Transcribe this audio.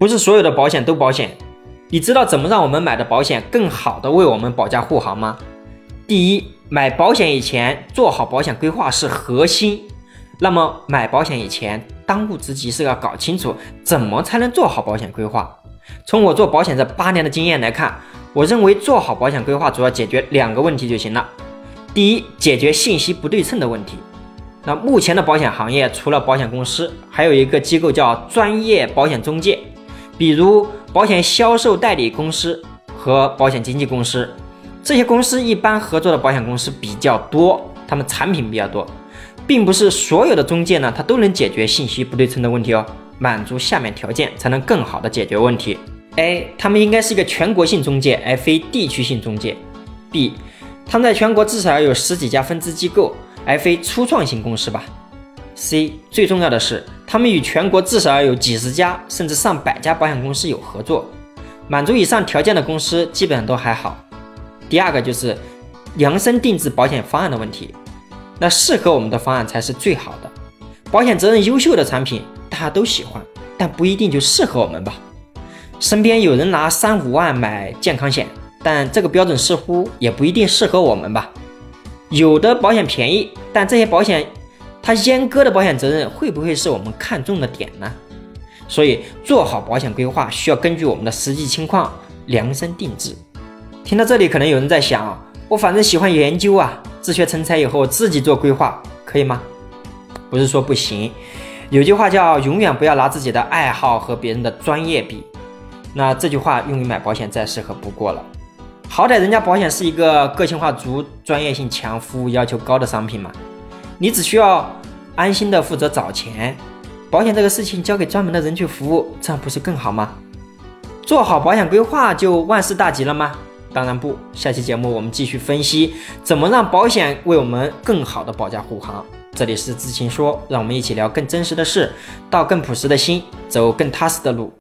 不是所有的保险都保险。你知道怎么让我们买的保险更好的为我们保驾护航吗？第一，买保险以前做好保险规划是核心。那么买保险以前，当务之急是要搞清楚怎么才能做好保险规划。从我做保险这八年的经验来看，我认为做好保险规划主要解决两个问题就行了。第一，解决信息不对称的问题。那目前的保险行业除了保险公司，还有一个机构叫专业保险中介，比如。保险销售代理公司和保险经纪公司，这些公司一般合作的保险公司比较多，他们产品比较多，并不是所有的中介呢，它都能解决信息不对称的问题哦。满足下面条件才能更好的解决问题。A，他们应该是一个全国性中介，而非地区性中介。B，他们在全国至少要有十几家分支机构，而非初创型公司吧。C，最重要的是，他们与全国至少有几十家甚至上百家保险公司有合作，满足以上条件的公司基本上都还好。第二个就是量身定制保险方案的问题，那适合我们的方案才是最好的。保险责任优秀的产品大家都喜欢，但不一定就适合我们吧。身边有人拿三五万买健康险，但这个标准似乎也不一定适合我们吧。有的保险便宜，但这些保险。它阉割的保险责任会不会是我们看中的点呢？所以做好保险规划需要根据我们的实际情况量身定制。听到这里，可能有人在想，我反正喜欢研究啊，自学成才以后自己做规划可以吗？不是说不行，有句话叫永远不要拿自己的爱好和别人的专业比。那这句话用于买保险再适合不过了。好歹人家保险是一个个性化足、专业性强、服务要求高的商品嘛。你只需要安心的负责找钱，保险这个事情交给专门的人去服务，这样不是更好吗？做好保险规划就万事大吉了吗？当然不。下期节目我们继续分析怎么让保险为我们更好的保驾护航。这里是知情说，让我们一起聊更真实的事，道更朴实的心，走更踏实的路。